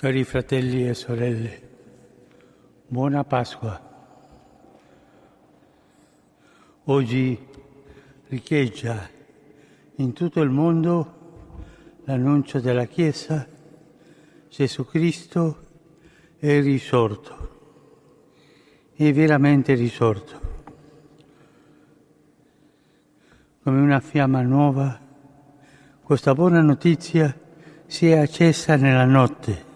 Cari fratelli e sorelle, buona Pasqua. Oggi riecheggia in tutto il mondo l'annuncio della Chiesa, Gesù Cristo è risorto, è veramente risorto. Come una fiamma nuova, questa buona notizia si è accesa nella notte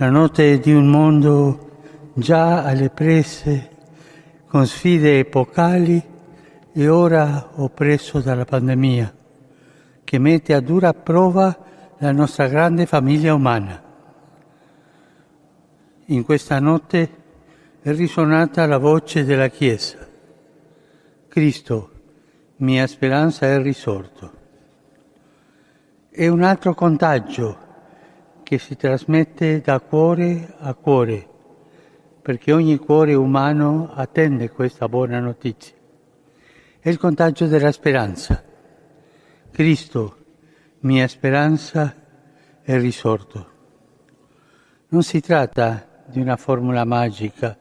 la notte di un mondo già alle prese con sfide epocali e ora oppresso dalla pandemia, che mette a dura prova la nostra grande famiglia umana. In questa notte è risuonata la voce della Chiesa. Cristo, mia speranza, è risorto. È un altro contagio che si trasmette da cuore a cuore, perché ogni cuore umano attende questa buona notizia. È il contagio della speranza. Cristo, mia speranza, è risorto. Non si tratta di una formula magica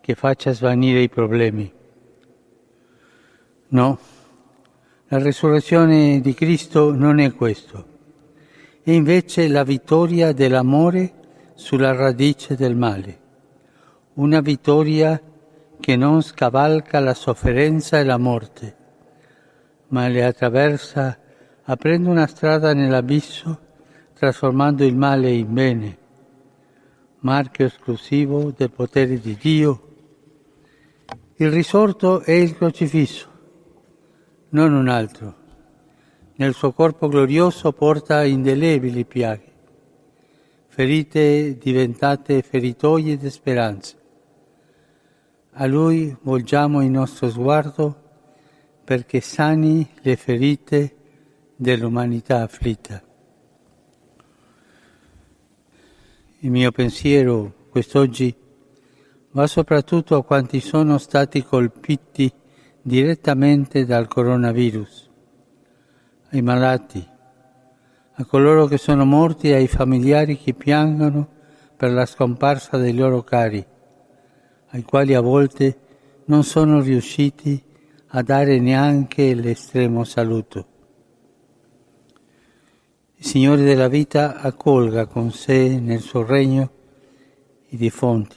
che faccia svanire i problemi. No, la resurrezione di Cristo non è questo è invece la vittoria dell'amore sulla radice del male, una vittoria che non scavalca la sofferenza e la morte, ma le attraversa aprendo una strada nell'abisso, trasformando il male in bene, marchio esclusivo del potere di Dio. Il risorto è il crocifisso, non un altro nel suo corpo glorioso porta indelebili piaghe, ferite diventate feritoie di speranze. A Lui volgiamo il nostro sguardo perché sani le ferite dell'umanità afflitta. Il mio pensiero quest'oggi va soprattutto a quanti sono stati colpiti direttamente dal coronavirus ai malati, a coloro che sono morti e ai familiari che piangono per la scomparsa dei loro cari, ai quali a volte non sono riusciti a dare neanche l'estremo saluto. Il Signore della vita accolga con sé nel suo regno i defunti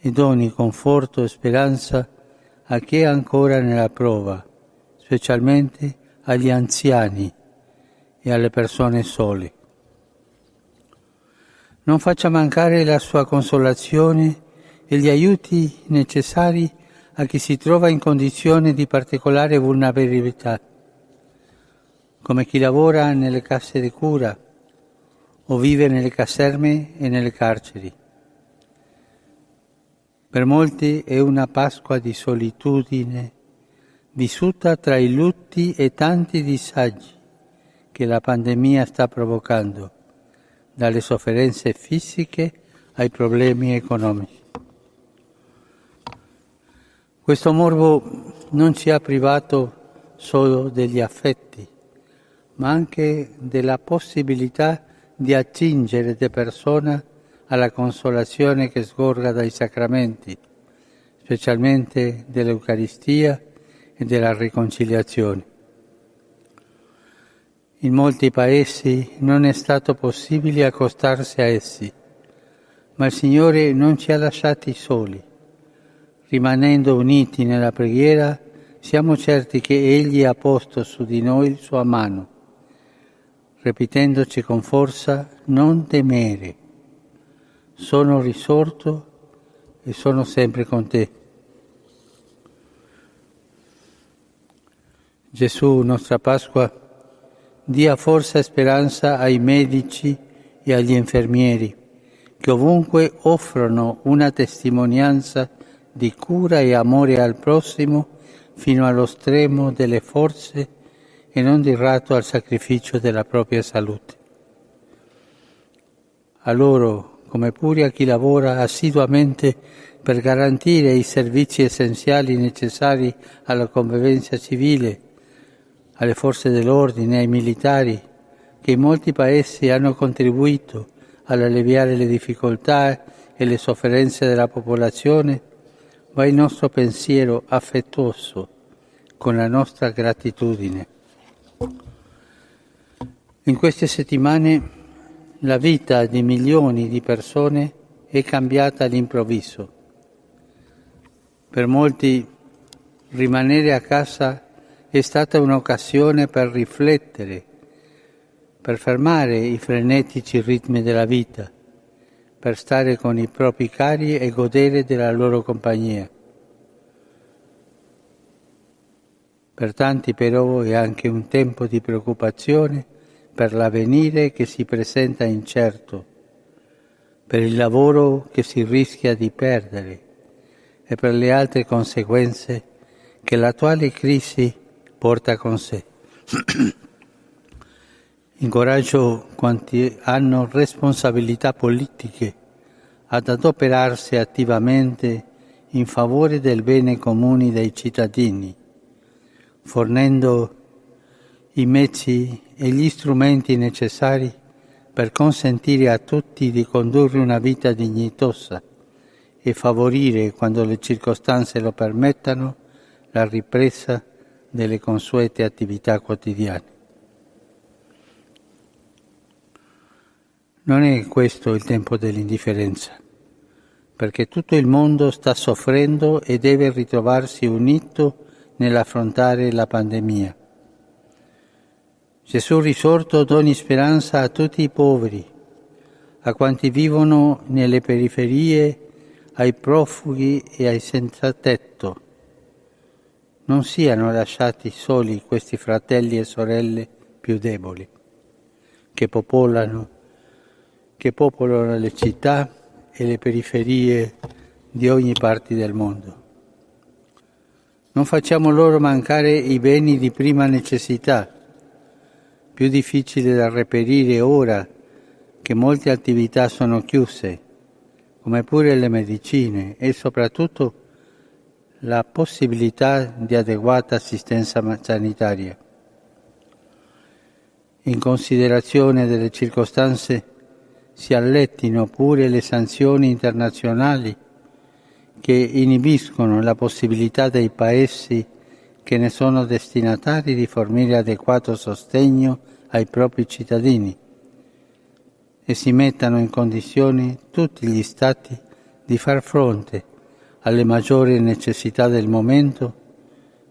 e doni conforto e speranza a chi è ancora nella prova, specialmente agli anziani e alle persone sole. Non faccia mancare la sua consolazione e gli aiuti necessari a chi si trova in condizioni di particolare vulnerabilità, come chi lavora nelle casse di cura o vive nelle caserme e nelle carceri. Per molti è una Pasqua di solitudine vissuta tra i lutti e tanti disagi che la pandemia sta provocando, dalle sofferenze fisiche ai problemi economici. Questo morbo non ci ha privato solo degli affetti, ma anche della possibilità di attingere de persona alla consolazione che sgorga dai sacramenti, specialmente dell'Eucaristia e della riconciliazione. In molti paesi non è stato possibile accostarsi a essi, ma il Signore non ci ha lasciati soli. Rimanendo uniti nella preghiera, siamo certi che Egli ha posto su di noi il sua mano, ripetendoci con forza non temere, sono risorto e sono sempre con te. Gesù, nostra Pasqua, dia forza e speranza ai medici e agli infermieri che ovunque offrono una testimonianza di cura e amore al prossimo fino allo stremo delle forze e non di ratto al sacrificio della propria salute. A loro, come pure a chi lavora assiduamente per garantire i servizi essenziali necessari alla convivenza civile, alle forze dell'ordine, ai militari, che in molti paesi hanno contribuito all'alleviare le difficoltà e le sofferenze della popolazione, va il nostro pensiero affettuoso con la nostra gratitudine. In queste settimane la vita di milioni di persone è cambiata all'improvviso. Per molti rimanere a casa è stata un'occasione per riflettere, per fermare i frenetici ritmi della vita, per stare con i propri cari e godere della loro compagnia. Per tanti però è anche un tempo di preoccupazione per l'avvenire che si presenta incerto, per il lavoro che si rischia di perdere e per le altre conseguenze che l'attuale crisi porta con sé. Incoraggio quanti hanno responsabilità politiche ad adoperarsi attivamente in favore del bene comune dei cittadini fornendo i mezzi e gli strumenti necessari per consentire a tutti di condurre una vita dignitosa e favorire, quando le circostanze lo permettano, la ripresa delle consuete attività quotidiane. Non è questo il tempo dell'indifferenza, perché tutto il mondo sta soffrendo e deve ritrovarsi unito nell'affrontare la pandemia. Gesù risorto doni speranza a tutti i poveri, a quanti vivono nelle periferie, ai profughi e ai senza tetto. Non siano lasciati soli questi fratelli e sorelle più deboli, che popolano, che popolano le città e le periferie di ogni parte del mondo. Non facciamo loro mancare i beni di prima necessità, più difficili da reperire ora che molte attività sono chiuse, come pure le medicine e soprattutto la possibilità di adeguata assistenza sanitaria. In considerazione delle circostanze si allettino pure le sanzioni internazionali che inibiscono la possibilità dei paesi che ne sono destinatari di fornire adeguato sostegno ai propri cittadini e si mettano in condizione tutti gli Stati di far fronte alle maggiori necessità del momento,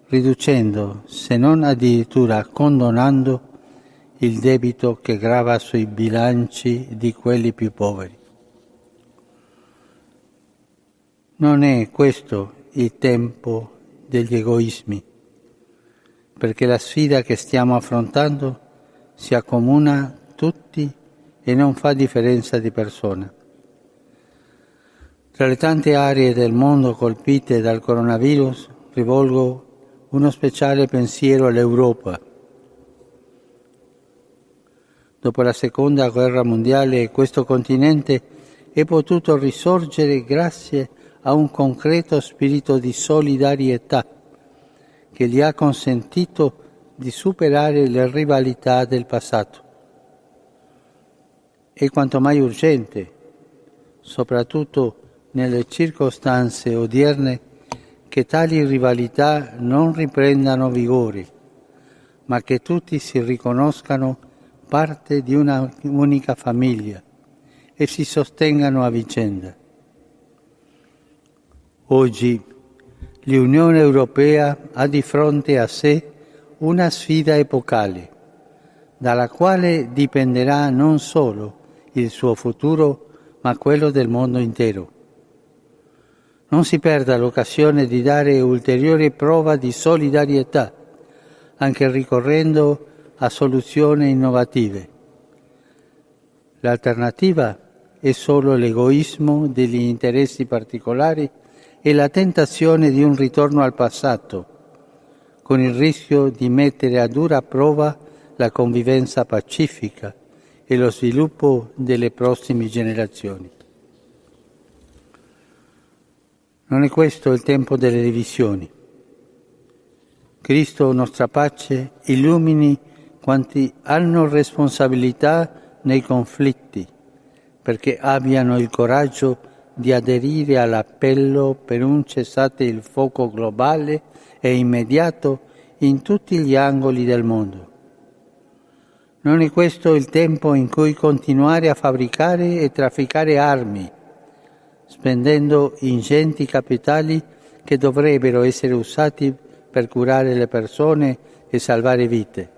riducendo, se non addirittura condonando, il debito che grava sui bilanci di quelli più poveri. Non è questo il tempo degli egoismi, perché la sfida che stiamo affrontando si accomuna tutti e non fa differenza di persona. Tra le tante aree del mondo colpite dal coronavirus rivolgo uno speciale pensiero all'Europa. Dopo la seconda guerra mondiale questo continente è potuto risorgere grazie a un concreto spirito di solidarietà che gli ha consentito di superare le rivalità del passato. È quanto mai urgente, soprattutto nelle circostanze odierne, che tali rivalità non riprendano vigore, ma che tutti si riconoscano parte di una unica famiglia e si sostengano a vicenda. Oggi l'Unione Europea ha di fronte a sé una sfida epocale, dalla quale dipenderà non solo il suo futuro, ma quello del mondo intero. Non si perda l'occasione di dare ulteriore prova di solidarietà, anche ricorrendo a soluzioni innovative. L'alternativa è solo l'egoismo degli interessi particolari e la tentazione di un ritorno al passato, con il rischio di mettere a dura prova la convivenza pacifica e lo sviluppo delle prossime generazioni. Non è questo il tempo delle divisioni. Cristo, nostra pace, illumini quanti hanno responsabilità nei conflitti perché abbiano il coraggio di aderire all'appello per un cessate il fuoco globale e immediato in tutti gli angoli del mondo. Non è questo il tempo in cui continuare a fabbricare e trafficare armi, spendendo ingenti capitali che dovrebbero essere usati per curare le persone e salvare vite.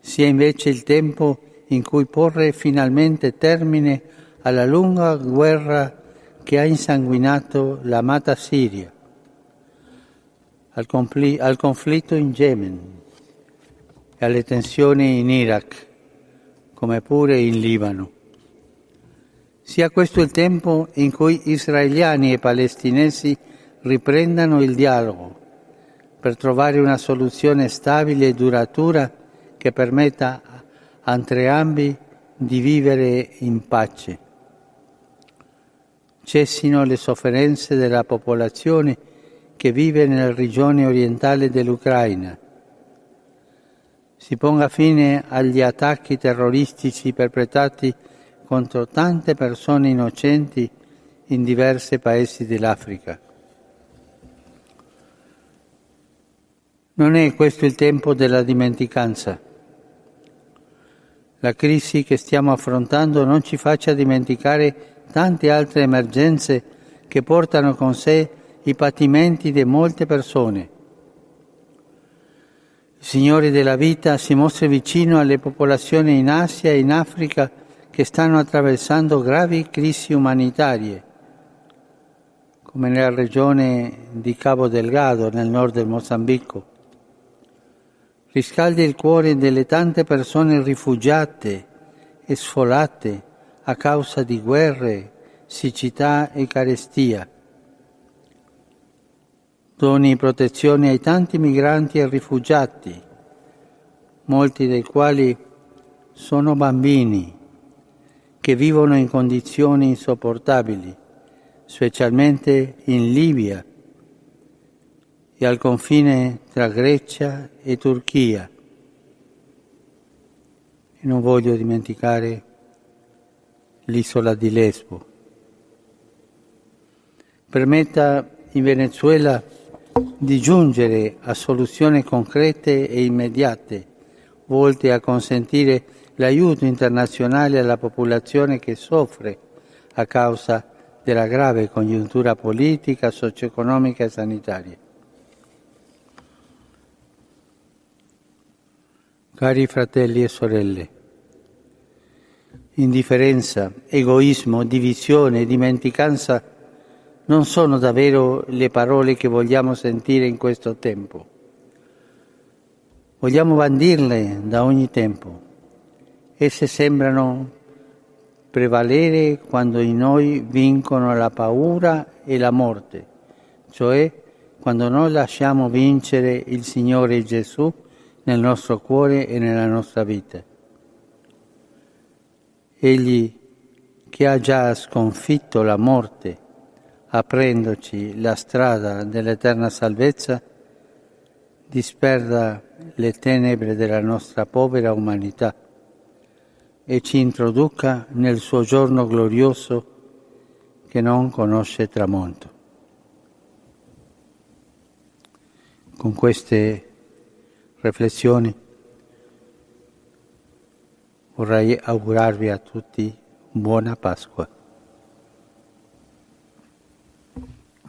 Sia invece il tempo in cui porre finalmente termine alla lunga guerra che ha insanguinato l'amata Siria, al, compli- al conflitto in Yemen e alle tensioni in Iraq, come pure in Libano. Sia questo il tempo in cui israeliani e palestinesi riprendano il dialogo per trovare una soluzione stabile e duratura che permetta a entrambi di vivere in pace. Cessino le sofferenze della popolazione che vive nella regione orientale dell'Ucraina. Si ponga fine agli attacchi terroristici perpetrati contro tante persone innocenti in diversi paesi dell'Africa. Non è questo il tempo della dimenticanza. La crisi che stiamo affrontando non ci faccia dimenticare tante altre emergenze che portano con sé i patimenti di molte persone. Il Signore della vita si mostra vicino alle popolazioni in Asia e in Africa che stanno attraversando gravi crisi umanitarie, come nella regione di Cabo Delgado, nel nord del Mozambico riscaldi il cuore delle tante persone rifugiate e sfolate a causa di guerre, siccità e carestia. Doni protezione ai tanti migranti e rifugiati, molti dei quali sono bambini che vivono in condizioni insopportabili, specialmente in Libia e al confine tra Grecia e Turchia. E non voglio dimenticare l'isola di Lesbo. Permetta in Venezuela di giungere a soluzioni concrete e immediate, volte a consentire l'aiuto internazionale alla popolazione che soffre a causa della grave congiuntura politica, socio-economica e sanitaria. Cari fratelli e sorelle, indifferenza, egoismo, divisione, dimenticanza non sono davvero le parole che vogliamo sentire in questo tempo. Vogliamo bandirle da ogni tempo. Esse sembrano prevalere quando in noi vincono la paura e la morte, cioè quando noi lasciamo vincere il Signore Gesù nel nostro cuore e nella nostra vita. Egli che ha già sconfitto la morte, aprendoci la strada dell'eterna salvezza, disperda le tenebre della nostra povera umanità e ci introduca nel suo giorno glorioso che non conosce tramonto. Con queste riflessioni. Vorrei augurarvi a tutti buona Pasqua.